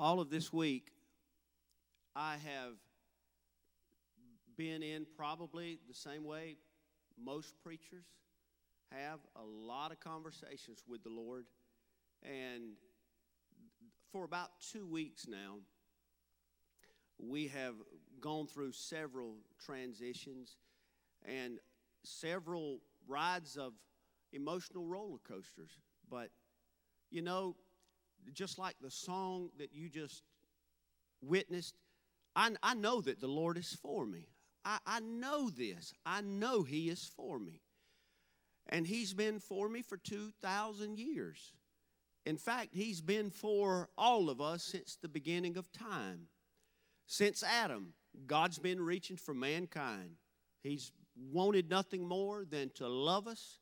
all of this week, I have been in probably the same way most preachers have a lot of conversations with the Lord. And for about two weeks now, we have gone through several transitions and several rides of emotional roller coasters. But, you know, just like the song that you just witnessed, I, I know that the Lord is for me. I, I know this. I know He is for me. And He's been for me for 2,000 years. In fact, He's been for all of us since the beginning of time. Since Adam, God's been reaching for mankind. He's wanted nothing more than to love us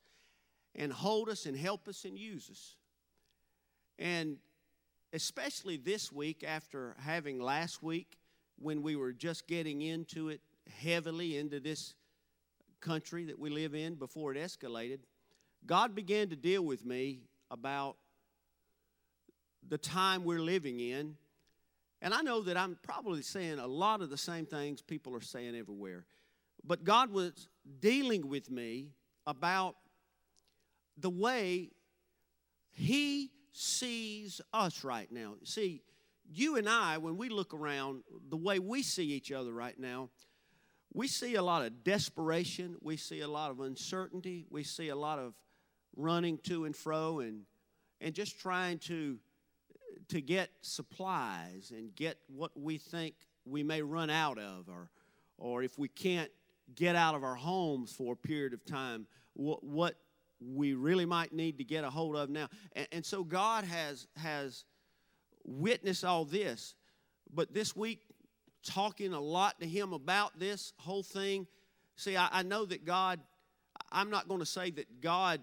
and hold us and help us and use us. And especially this week, after having last week, when we were just getting into it heavily into this country that we live in before it escalated, God began to deal with me about the time we're living in. And I know that I'm probably saying a lot of the same things people are saying everywhere. But God was dealing with me about the way He sees us right now. See, you and I, when we look around, the way we see each other right now, we see a lot of desperation. We see a lot of uncertainty. We see a lot of running to and fro and, and just trying to, to get supplies and get what we think we may run out of, or, or if we can't get out of our homes for a period of time, what, what we really might need to get a hold of now. And, and so God has, has witnessed all this. But this week, talking a lot to Him about this whole thing, see, I, I know that God, I'm not going to say that God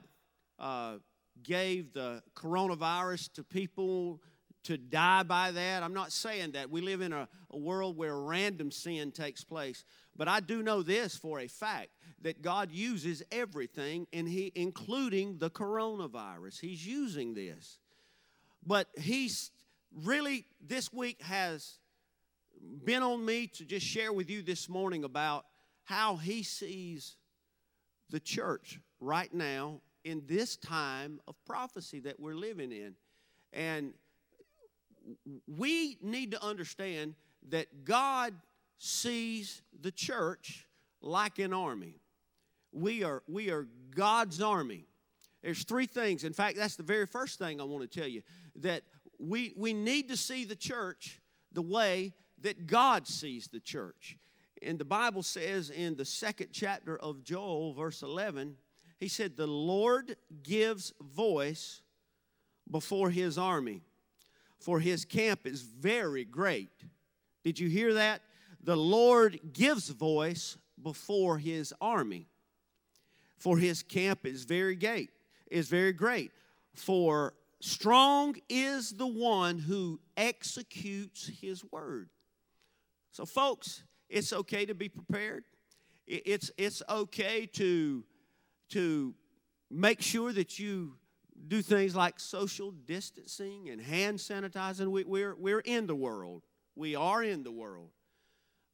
uh, gave the coronavirus to people to die by that. I'm not saying that. We live in a, a world where random sin takes place. But I do know this for a fact that God uses everything, and He, including the coronavirus. He's using this. But He's really, this week has been on me to just share with you this morning about how He sees the church right now in this time of prophecy that we're living in. And we need to understand that God sees the church like an army. We are, we are God's army. There's three things. In fact, that's the very first thing I want to tell you that we, we need to see the church the way that God sees the church. And the Bible says in the second chapter of Joel, verse 11, he said, The Lord gives voice before his army, for his camp is very great. Did you hear that? The Lord gives voice before his army. For his camp is very great, is very great. For strong is the one who executes his word. So, folks, it's okay to be prepared. It's, it's okay to, to make sure that you do things like social distancing and hand sanitizing. We, we're, we're in the world. We are in the world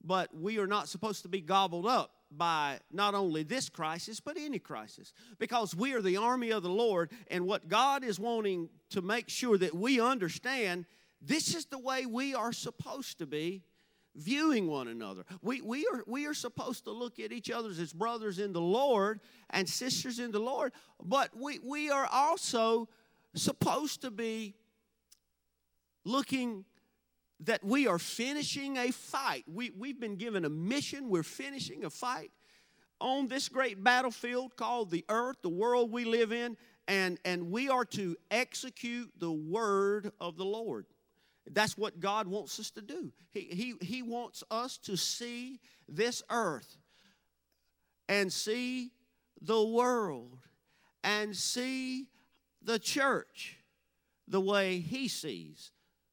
but we are not supposed to be gobbled up by not only this crisis, but any crisis. Because we are the army of the Lord, and what God is wanting to make sure that we understand this is the way we are supposed to be viewing one another. We, we, are, we are supposed to look at each other as brothers in the Lord and sisters in the Lord, but we, we are also supposed to be looking that we are finishing a fight. We, we've been given a mission, we're finishing a fight on this great battlefield called the earth, the world we live in, and, and we are to execute the word of the Lord. That's what God wants us to do. He, he, he wants us to see this earth and see the world and see the church the way He sees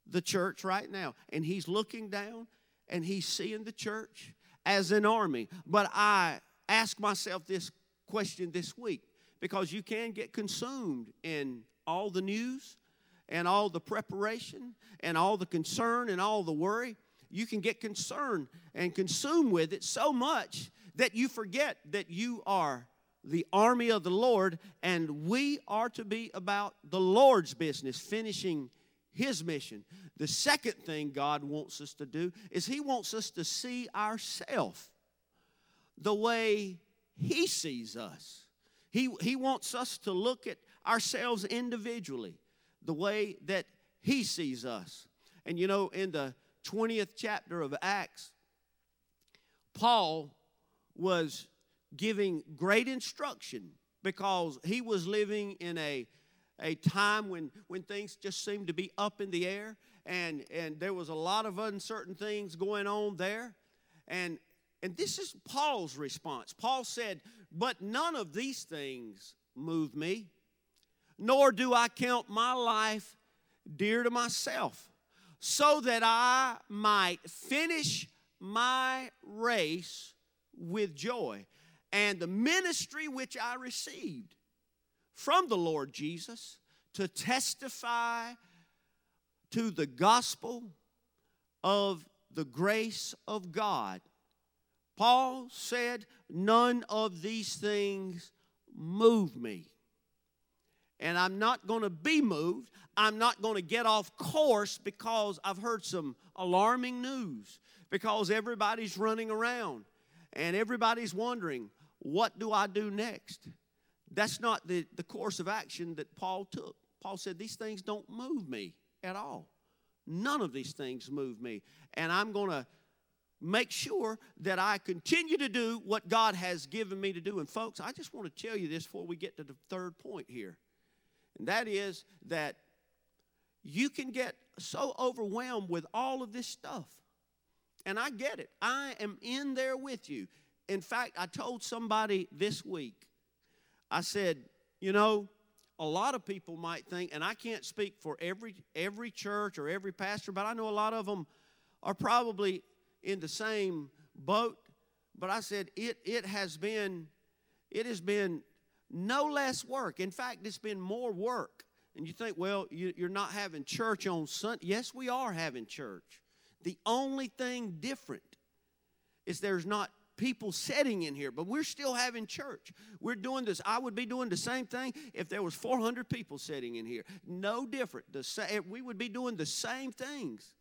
the church right now. And he's looking down and he's seeing the church as an army. But I ask myself this question this week because you can get consumed in all the news and all the preparation and all the concern and all the worry, you can get concerned and consumed with it so much that you forget that you are the army of the Lord and we are to be about the Lord's business, finishing his mission. The second thing God wants us to do is He wants us to see ourselves the way He sees us. He, he wants us to look at ourselves individually the way that He sees us. And you know, in the 20th chapter of Acts, Paul was giving great instruction because he was living in a, a time when, when things just seemed to be up in the air and, and there was a lot of uncertain things going on there. And, and this is Paul's response. Paul said, But none of these things move me, nor do I count my life dear to myself, so that I might finish my race with joy and the ministry which I received from the Lord Jesus to testify to the gospel of the grace of God. Paul said, None of these things move me. And I'm not going to be moved. I'm not going to get off course because I've heard some alarming news, because everybody's running around and everybody's wondering, what do I do next? That's not the, the course of action that Paul took. Paul said, These things don't move me at all. None of these things move me. And I'm going to make sure that I continue to do what God has given me to do. And, folks, I just want to tell you this before we get to the third point here. And that is that you can get so overwhelmed with all of this stuff. And I get it. I am in there with you. In fact, I told somebody this week, I said, you know, a lot of people might think, and I can't speak for every every church or every pastor, but I know a lot of them are probably in the same boat. But I said it it has been it has been no less work. In fact, it's been more work. And you think, well, you, you're not having church on Sunday. Yes, we are having church. The only thing different is there's not people sitting in here, but we're still having church. We're doing this. I would be doing the same thing if there was 400 people sitting in here. No different. The same, eh, we would be doing the same things.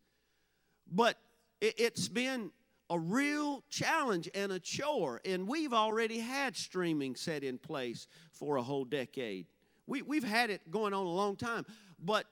But it, it's been a real challenge and a chore, and we've already had streaming set in place for a whole decade. We, we've had it going on a long time, but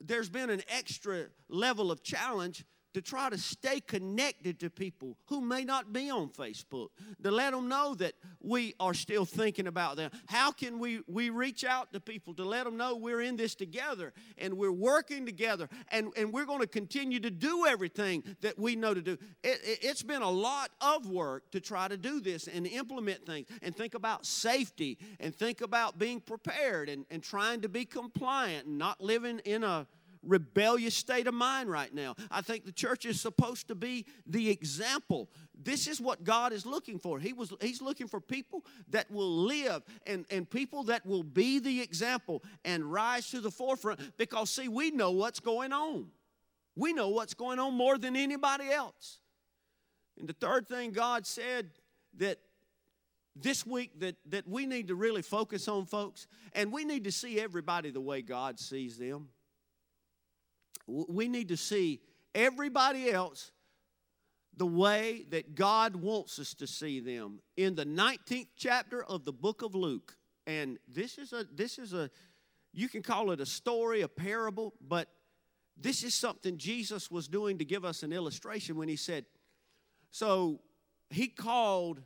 there's been an extra level of challenge to try to stay connected to people who may not be on Facebook, to let them know that we are still thinking about them. How can we, we reach out to people to let them know we're in this together and we're working together and, and we're going to continue to do everything that we know to do? It, it, it's been a lot of work to try to do this and implement things and think about safety and think about being prepared and, and trying to be compliant and not living in a rebellious state of mind right now. I think the church is supposed to be the example. This is what God is looking for. He was, he's looking for people that will live and, and people that will be the example and rise to the forefront because, see, we know what's going on. We know what's going on more than anybody else. And the third thing God said that this week that, that we need to really focus on, folks, and we need to see everybody the way God sees them. We need to see everybody else the way that God wants us to see them. In the 19th chapter of the book of Luke, and this is a this is a you can call it a story, a parable, but this is something Jesus was doing to give us an illustration when he said, so he called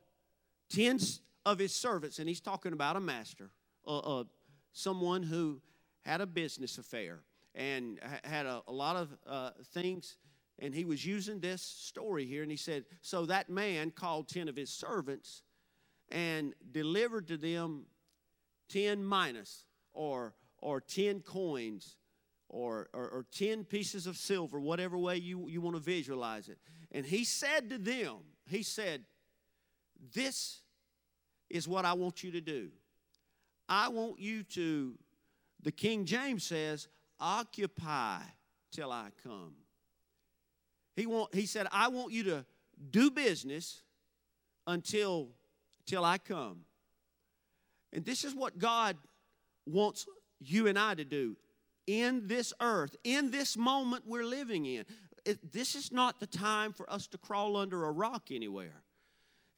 10 of his servants, and he's talking about a master, uh, uh, someone who had a business affair and had a, a lot of uh, things. And he was using this story here, and he said, So that man called 10 of his servants and delivered to them 10 minas or, or 10 coins or, or, or 10 pieces of silver, whatever way you, you want to visualize it. And he said to them, He said, This is what I want you to do. I want you to, the King James says, occupy till I come. He, want, he said, I want you to do business until, till I come. And this is what God wants you and I to do in this earth, in this moment we're living in. It, this is not the time for us to crawl under a rock anywhere.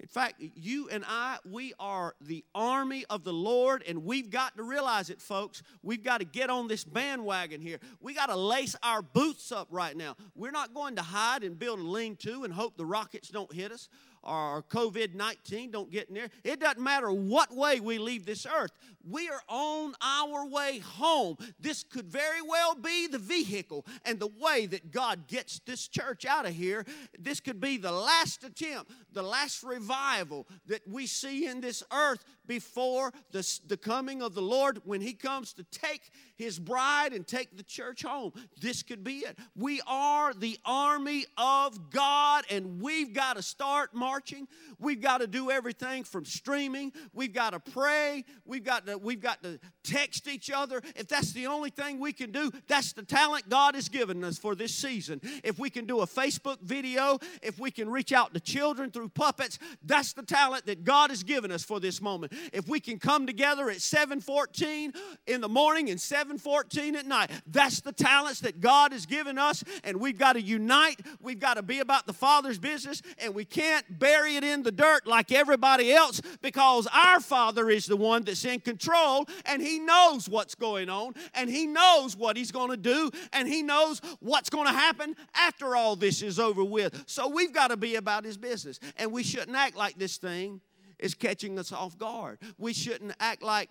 In fact, you and I, we are the army of the Lord, and we've got to realize it, folks. We've got to get on this bandwagon here. We got to lace our boots up right now. We're not going to hide and build a lean to and hope the rockets don't hit us or COVID 19 don't get near. It doesn't matter what way we leave this earth. We are on our way home. This could very well be the vehicle and the way that God gets this church out of here. This could be the last attempt, the last revival that we see in this earth before the, the coming of the Lord when He comes to take His bride and take the church home. This could be it. We are the army of God, and we've got to start marching. We've got to do everything from streaming. We've got to pray. We've got to, we've got to text each other. If that's the only thing we can do, that's the talent God has given us for this season. If we can do a Facebook video, if we can reach out to children through puppets, that's the talent that God has given us for this moment if we can come together at 7:14 in the morning and 7:14 at night, that's the talents that God has given us and we've got to unite. We've got to be about the Father's business and we can't bury it in the dirt like everybody else because our Father is the one that's in control and he knows what's going on and he knows what he's going to do and he knows what's going to happen after all this is over with. So we've got to be about his business and we shouldn't act like this thing is catching us off guard. We shouldn't act like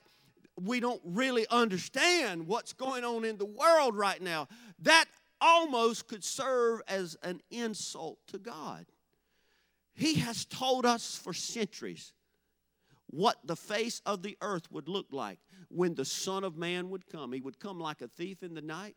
we don't really understand what's going on in the world right now. That almost could serve as an insult to God. He has told us for centuries what the face of the earth would look like when the Son of Man would come. He would come like a thief in the night.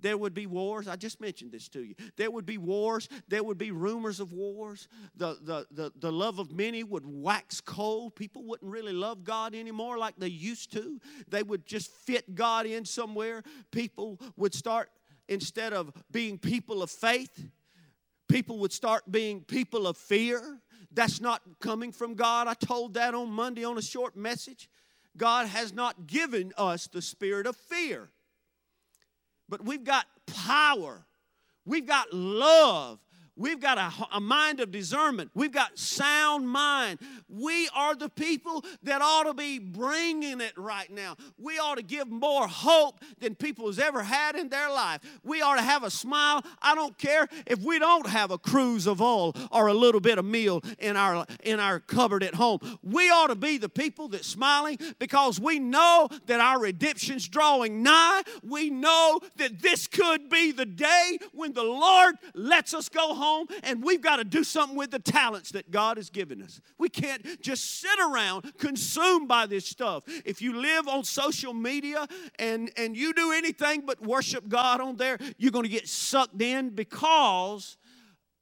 There would be wars. I just mentioned this to you. There would be wars. There would be rumors of wars. The, the, the, the love of many would wax cold. People wouldn't really love God anymore like they used to. They would just fit God in somewhere. People would start, instead of being people of faith, people would start being people of fear. That's not coming from God. I told that on Monday on a short message. God has not given us the spirit of fear but we've got power, we've got love, We've got a, a, mind of discernment. We've got sound mind. We are the people that ought to be bringing it right now. We ought to give more hope than people has ever had in their life. We ought to have a smile. I don't care if we don't have a cruise of oil or a little bit of meal in our in our cupboard at home. We ought to be the people that's smiling because we know that our redemption's drawing nigh. We know that this could be the day when the Lord lets us go home home and we've got to do something with the talents that God has given us. We can't just sit around consumed by this stuff. If you live on social media and, and you do anything but worship God on there, you're going to get sucked in because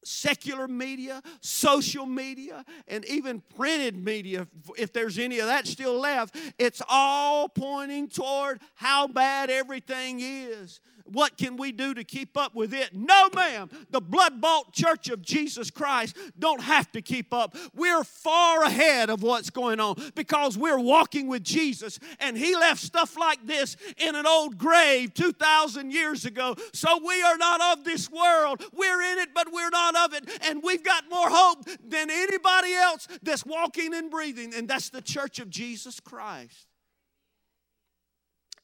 secular media, social media, and even printed media, if there's any of that still left, it's all pointing toward how bad everything is. What can we do to keep up with it? No, ma'am. The blood bought church of Jesus Christ don't have to keep up. We're far ahead of what's going on because we're walking with Jesus and He left stuff like this in an old grave 2,000 years ago. So we are not of this world. We're in it, but we're not of it. And we've got more hope than anybody else that's walking and breathing, and that's the church of Jesus Christ.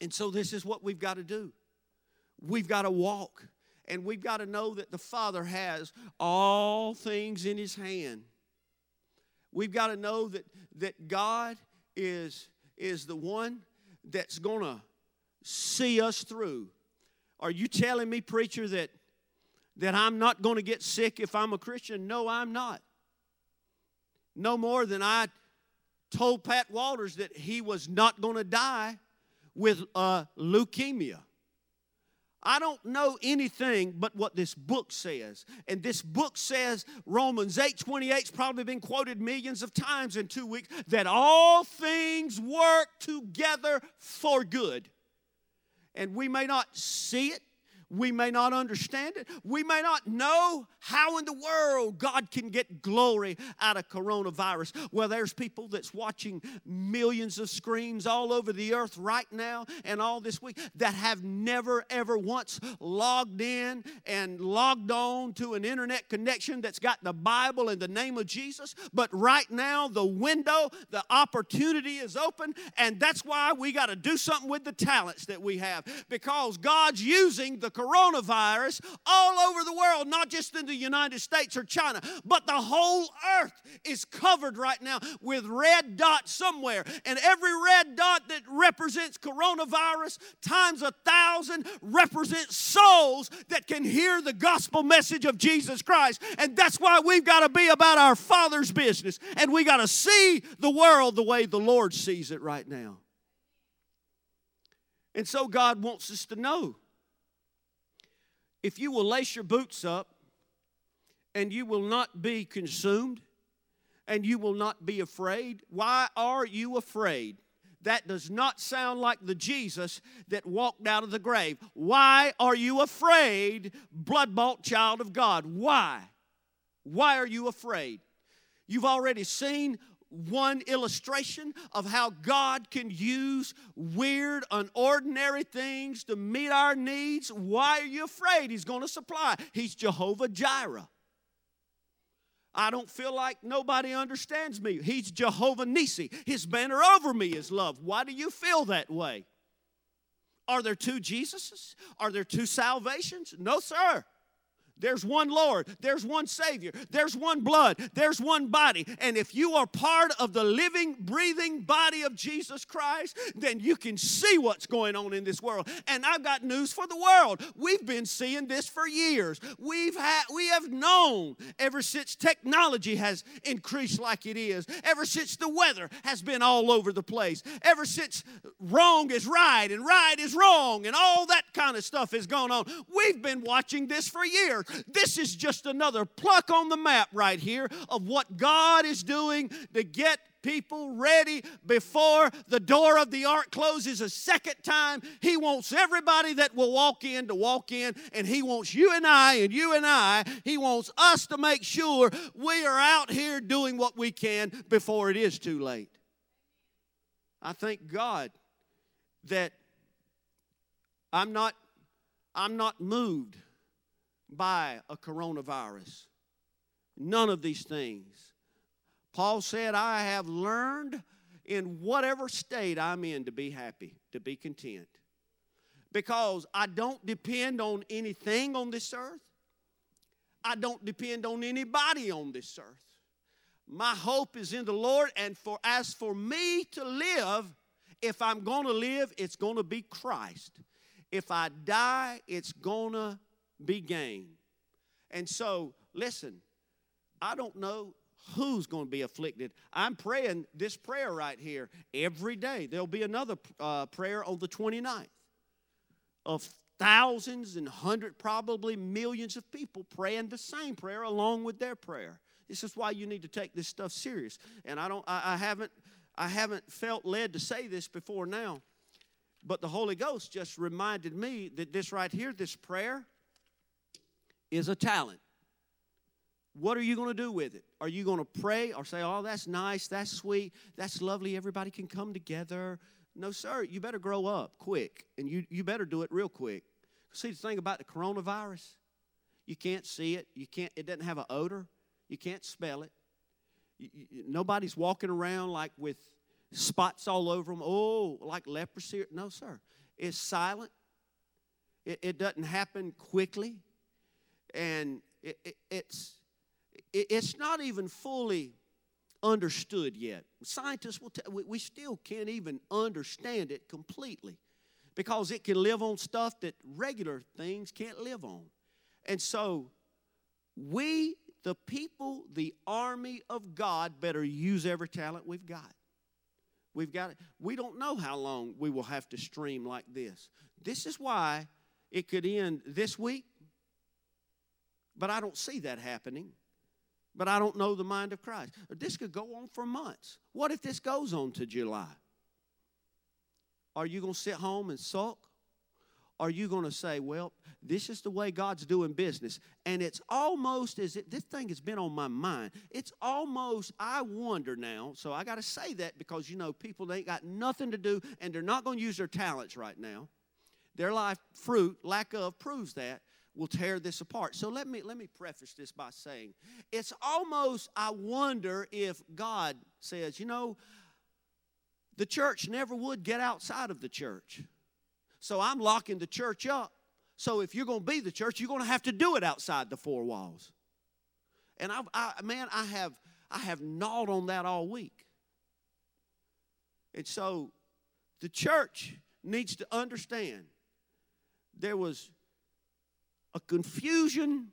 And so, this is what we've got to do we've got to walk and we've got to know that the Father has all things in His hand. We've got to know that, that God is, is the one that's going to see us through. Are you telling me, preacher, that, that I'm not going to get sick if I'm a Christian? No, I'm not. No more than I told Pat Walters that he was not going to die with uh, leukemia. I don't know anything but what this book says. And this book says, Romans 8 28's probably been quoted millions of times in two weeks, that all things work together for good. And we may not see it, we may not understand it. We may not know how in the world God can get glory out of coronavirus. Well, there's people that's watching millions of screens all over the earth right now and all this week that have never ever once logged in and logged on to an internet connection that's got the Bible and the name of Jesus. But right now, the window, the opportunity is open, and that's why we got to do something with the talents that we have because God's using the coronavirus all over the world, not just in the United States or China, but the whole earth is covered right now with red dots somewhere. And every red dot that represents coronavirus times a thousand represents souls that can hear the gospel message of Jesus Christ. And that's why we've got to be about our Father's business and we got to see the world the way the Lord sees it right now. And so God wants us to know if you will lace your boots up and you will not be consumed and you will not be afraid, why are you afraid? That does not sound like the Jesus that walked out of the grave. Why are you afraid, blood bought child of God? Why? Why are you afraid? You've already seen one illustration of how God can use weird, unordinary things to meet our needs. Why are you afraid? He's going to supply. He's Jehovah Jireh. I don't feel like nobody understands me. He's Jehovah Nisi. His banner over me is love. Why do you feel that way? Are there two Jesuses? Are there two salvations? No, sir. There's one Lord, there's one Savior, there's one blood, there's one body. And if you are part of the living, breathing body of Jesus Christ, then you can see what's going on in this world. And I've got news for the world. We've been seeing this for years. We've had we have known ever since technology has increased like it is, ever since the weather has been all over the place, ever since wrong is right and right is wrong and all that kind of stuff has gone on. We've been watching this for years. This is just another pluck on the map right here of what God is doing to get people ready before the door of the ark closes a second time. He wants everybody that will walk in to walk in, and He wants you and I and you and I, He wants us to make sure we are out here doing what we can before it is too late. I thank God that I'm not I'm not moved by a coronavirus. None of these things. Paul said, I have learned in whatever state I'm in to be happy, to be content. Because I don't depend on anything on this earth. I don't depend on anybody on this earth. My hope is in the Lord, and for as for me to live, if I'm going to live, it's going to be Christ. If I die, it's going to be gain. And so, listen, I don't know who's going to be afflicted. I'm praying this prayer right here every day. There'll be another uh, prayer on the 29th of thousands and hundred, probably millions of people praying the same prayer along with their prayer. This is why you need to take this stuff serious. And I don't, I, I haven't, I haven't felt led to say this before now, but the Holy Ghost just reminded me that this right here, this prayer, is a talent. What are you going to do with it? Are you going to pray or say, oh, that's nice, that's sweet, that's lovely, everybody can come together? No, sir. You better grow up quick, and you, you better do it real quick. See, the thing about the coronavirus, you can't see it. You can't, it doesn't have an odor. You can't smell it. You, you, nobody's walking around like with spots all over them. Oh, like leprosy. No, sir. It's silent. It, it doesn't happen quickly and it, it, it's it, it's not even fully understood yet. Scientists will tell we, we still can't even understand it completely because it can live on stuff that regular things can't live on. And so we the people, the army of God better use every talent we've got. We've got it. We don't know how long we will have to stream like this. This is why it could end this week but I don't see that happening. But I don't know the mind of Christ. This could go on for months. What if this goes on to July? Are you going to sit home and sulk? are you going to say, well, this is the way God's doing business? And it's almost as if this thing has been on my mind. It's almost, I wonder now. So I got to say that because, you know, people they ain't got nothing to do and they're not going to use their talents right now. Their life fruit, lack of, proves that will tear this apart. So let me let me preface this by saying it's almost I wonder if God says, you know, the church never would get outside of the church. So I'm locking the church up. So if you're going to be the church, you're going to have to do it outside the four walls. And I, I man, I have I have gnawed on that all week. And so the church needs to understand there was a confusion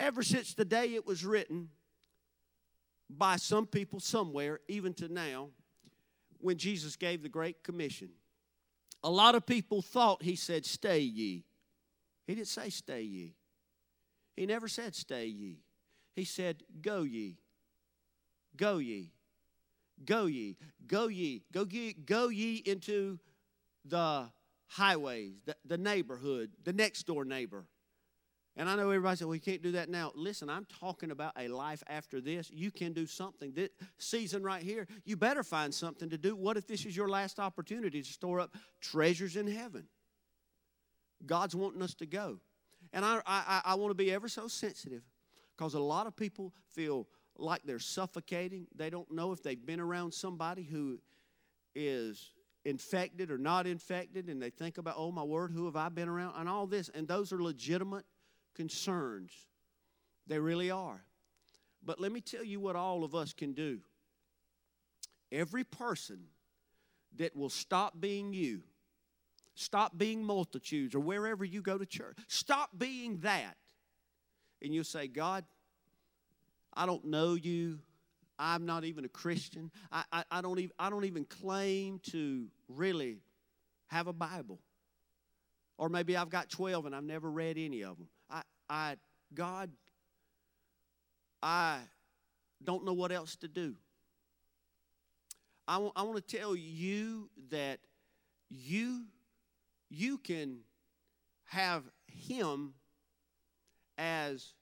ever since the day it was written by some people somewhere, even to now, when Jesus gave the Great Commission. A lot of people thought he said, Stay ye. He didn't say, Stay ye. He never said, Stay ye. He said, Go ye. Go ye. Go ye. Go ye. Go ye, go ye into the highways, the, the neighborhood, the next door neighbor. And I know everybody said, well, you can't do that now. Listen, I'm talking about a life after this. You can do something. This season right here, you better find something to do. What if this is your last opportunity to store up treasures in heaven? God's wanting us to go. And I, I, I want to be ever so sensitive because a lot of people feel like they're suffocating. They don't know if they've been around somebody who is infected or not infected, and they think about, oh, my word, who have I been around? And all this. And those are legitimate concerns. They really are. But let me tell you what all of us can do. Every person that will stop being you, stop being multitudes, or wherever you go to church, stop being that. And you'll say, God, I don't know you. I'm not even a Christian. I, I, I, don't even, I don't even claim to really have a Bible. Or maybe I've got 12 and I've never read any of them. I, God, I don't know what else to do. I, w- I want to tell you that you, you can have Him as,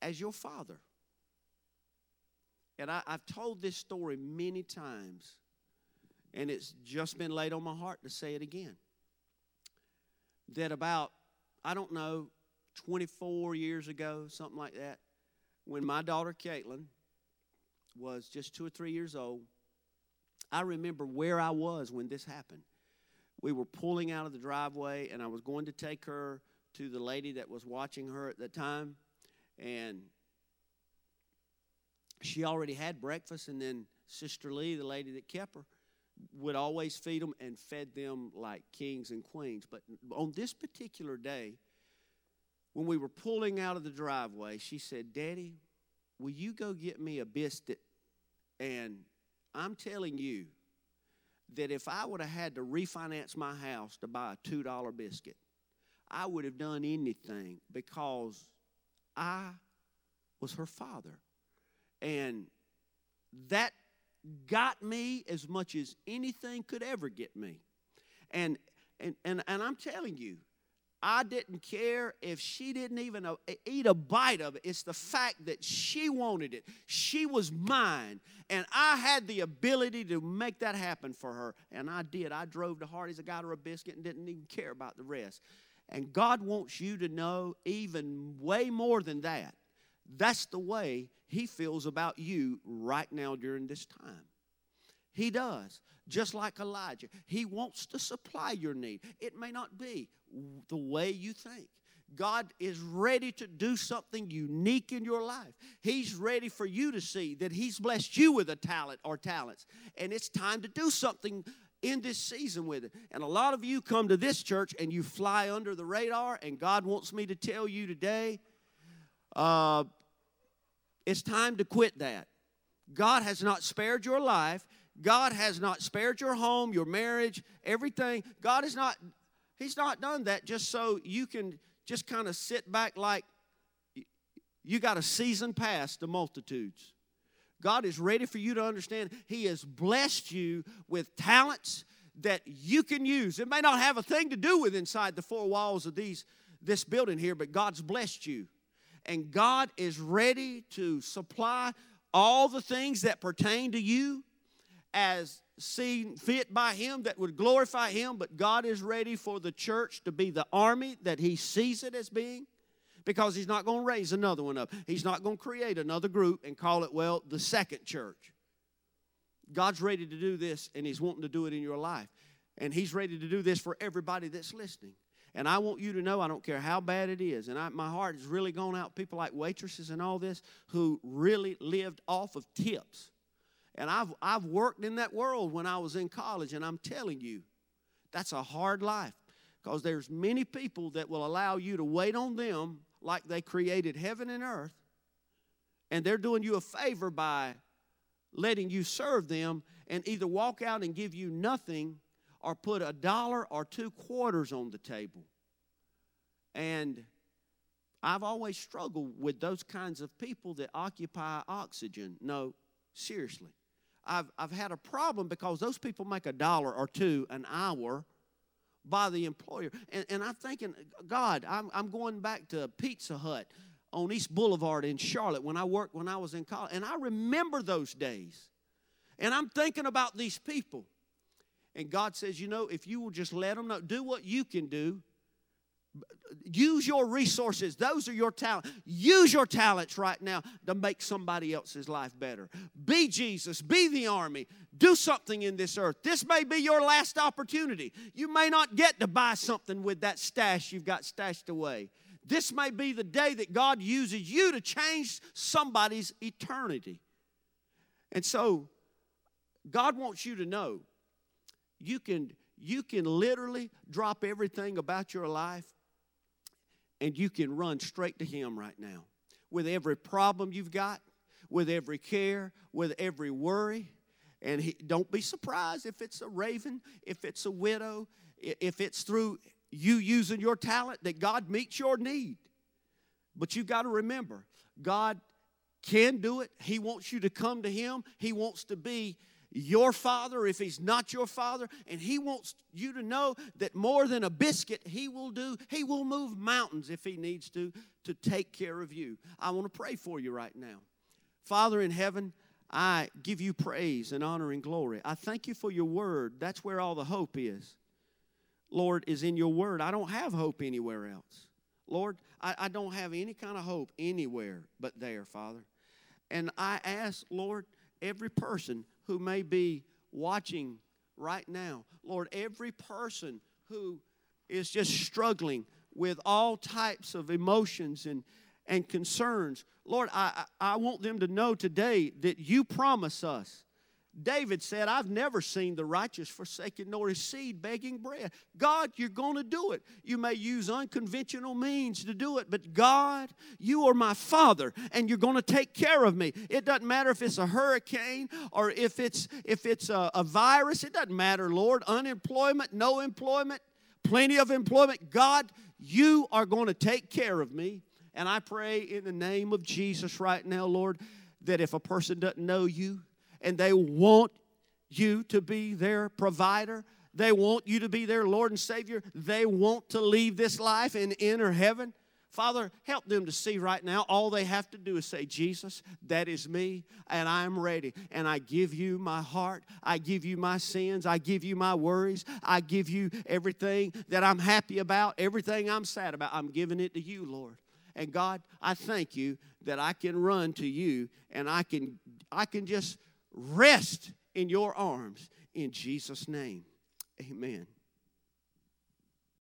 as your Father. And I, I've told this story many times, and it's just been laid on my heart to say it again. That about, I don't know, 24 years ago, something like that, when my daughter Caitlin was just two or three years old, I remember where I was when this happened. We were pulling out of the driveway, and I was going to take her to the lady that was watching her at the time, and she already had breakfast, and then Sister Lee, the lady that kept her, would always feed them and fed them like kings and queens. But on this particular day, when we were pulling out of the driveway, she said, Daddy, will you go get me a biscuit? And I'm telling you that if I would have had to refinance my house to buy a $2 biscuit, I would have done anything because I was her father. And that got me as much as anything could ever get me. And, and, and, and I'm telling you, I didn't care if she didn't even uh, eat a bite of it. It's the fact that she wanted it. She was mine. And I had the ability to make that happen for her. And I did. I drove to Hardee's, I got her a biscuit, and didn't even care about the rest. And God wants you to know even way more than that. That's the way He feels about you right now during this time. He does, just like Elijah. He wants to supply your need. It may not be the way you think. God is ready to do something unique in your life. He's ready for you to see that He's blessed you with a talent or talents. And it's time to do something in this season with it. And a lot of you come to this church and you fly under the radar, and God wants me to tell you today uh, it's time to quit that. God has not spared your life. God has not spared your home, your marriage, everything. God has not, He's not done that just so you can just kind of sit back like you got a season past the multitudes. God is ready for you to understand He has blessed you with talents that you can use. It may not have a thing to do with inside the four walls of these this building here, but God's blessed you. And God is ready to supply all the things that pertain to you as seen fit by Him that would glorify Him, but God is ready for the church to be the army that He sees it as being because He's not going to raise another one up. He's not going to create another group and call it, well, the second church. God's ready to do this, and He's wanting to do it in your life. And He's ready to do this for everybody that's listening. And I want you to know, I don't care how bad it is, and I, my heart has really gone out. People like waitresses and all this who really lived off of tips. And I've, I've worked in that world when I was in college, and I'm telling you, that's a hard life because there's many people that will allow you to wait on them like they created heaven and earth, and they're doing you a favor by letting you serve them and either walk out and give you nothing or put a dollar or two quarters on the table. And I've always struggled with those kinds of people that occupy oxygen. No, seriously. I've, I've had a problem because those people make a dollar or two an hour by the employer. And, and I'm thinking, God, I'm, I'm going back to Pizza Hut on East Boulevard in Charlotte when I worked when I was in college. And I remember those days. And I'm thinking about these people. And God says, you know, if you will just let them know, do what you can do. Use your resources. Those are your talents. Use your talents right now to make somebody else's life better. Be Jesus. Be the army. Do something in this earth. This may be your last opportunity. You may not get to buy something with that stash you've got stashed away. This may be the day that God uses you to change somebody's eternity. And so, God wants you to know you can, you can literally drop everything about your life and you can run straight to Him right now. With every problem you've got, with every care, with every worry. And he, don't be surprised if it's a raven, if it's a widow, if it's through you using your talent that God meets your need. But you've got to remember, God can do it. He wants you to come to Him. He wants to be your father if he's not your father and he wants you to know that more than a biscuit he will do he will move mountains if he needs to to take care of you i want to pray for you right now father in heaven i give you praise and honor and glory i thank you for your word that's where all the hope is Lord, is in your word. I don't have hope anywhere else. Lord, I, I don't have any kind of hope anywhere but there, Father. And I ask, Lord, every person who may be watching right now, Lord, every person who is just struggling with all types of emotions and, and concerns, Lord, I, I want them to know today that you promise us David said, I've never seen the righteous forsaken nor his seed begging bread. God, you're going to do it. You may use unconventional means to do it, but God, you are my father and you're going to take care of me. It doesn't matter if it's a hurricane or if it's if it's a, a virus, it doesn't matter, Lord. Unemployment, no employment, plenty of employment. God, you are going to take care of me. And I pray in the name of Jesus right now, Lord, that if a person doesn't know you, and they want you to be their provider. They want you to be their Lord and Savior. They want to leave this life and enter heaven. Father, help them to see right now. All they have to do is say, Jesus, that is me, and I am ready. And I give you my heart. I give you my sins. I give you my worries. I give you everything that I'm happy about, everything I'm sad about. I'm giving it to you, Lord. And God, I thank you that I can run to you and I can I can just rest in your arms in Jesus' name. Amen.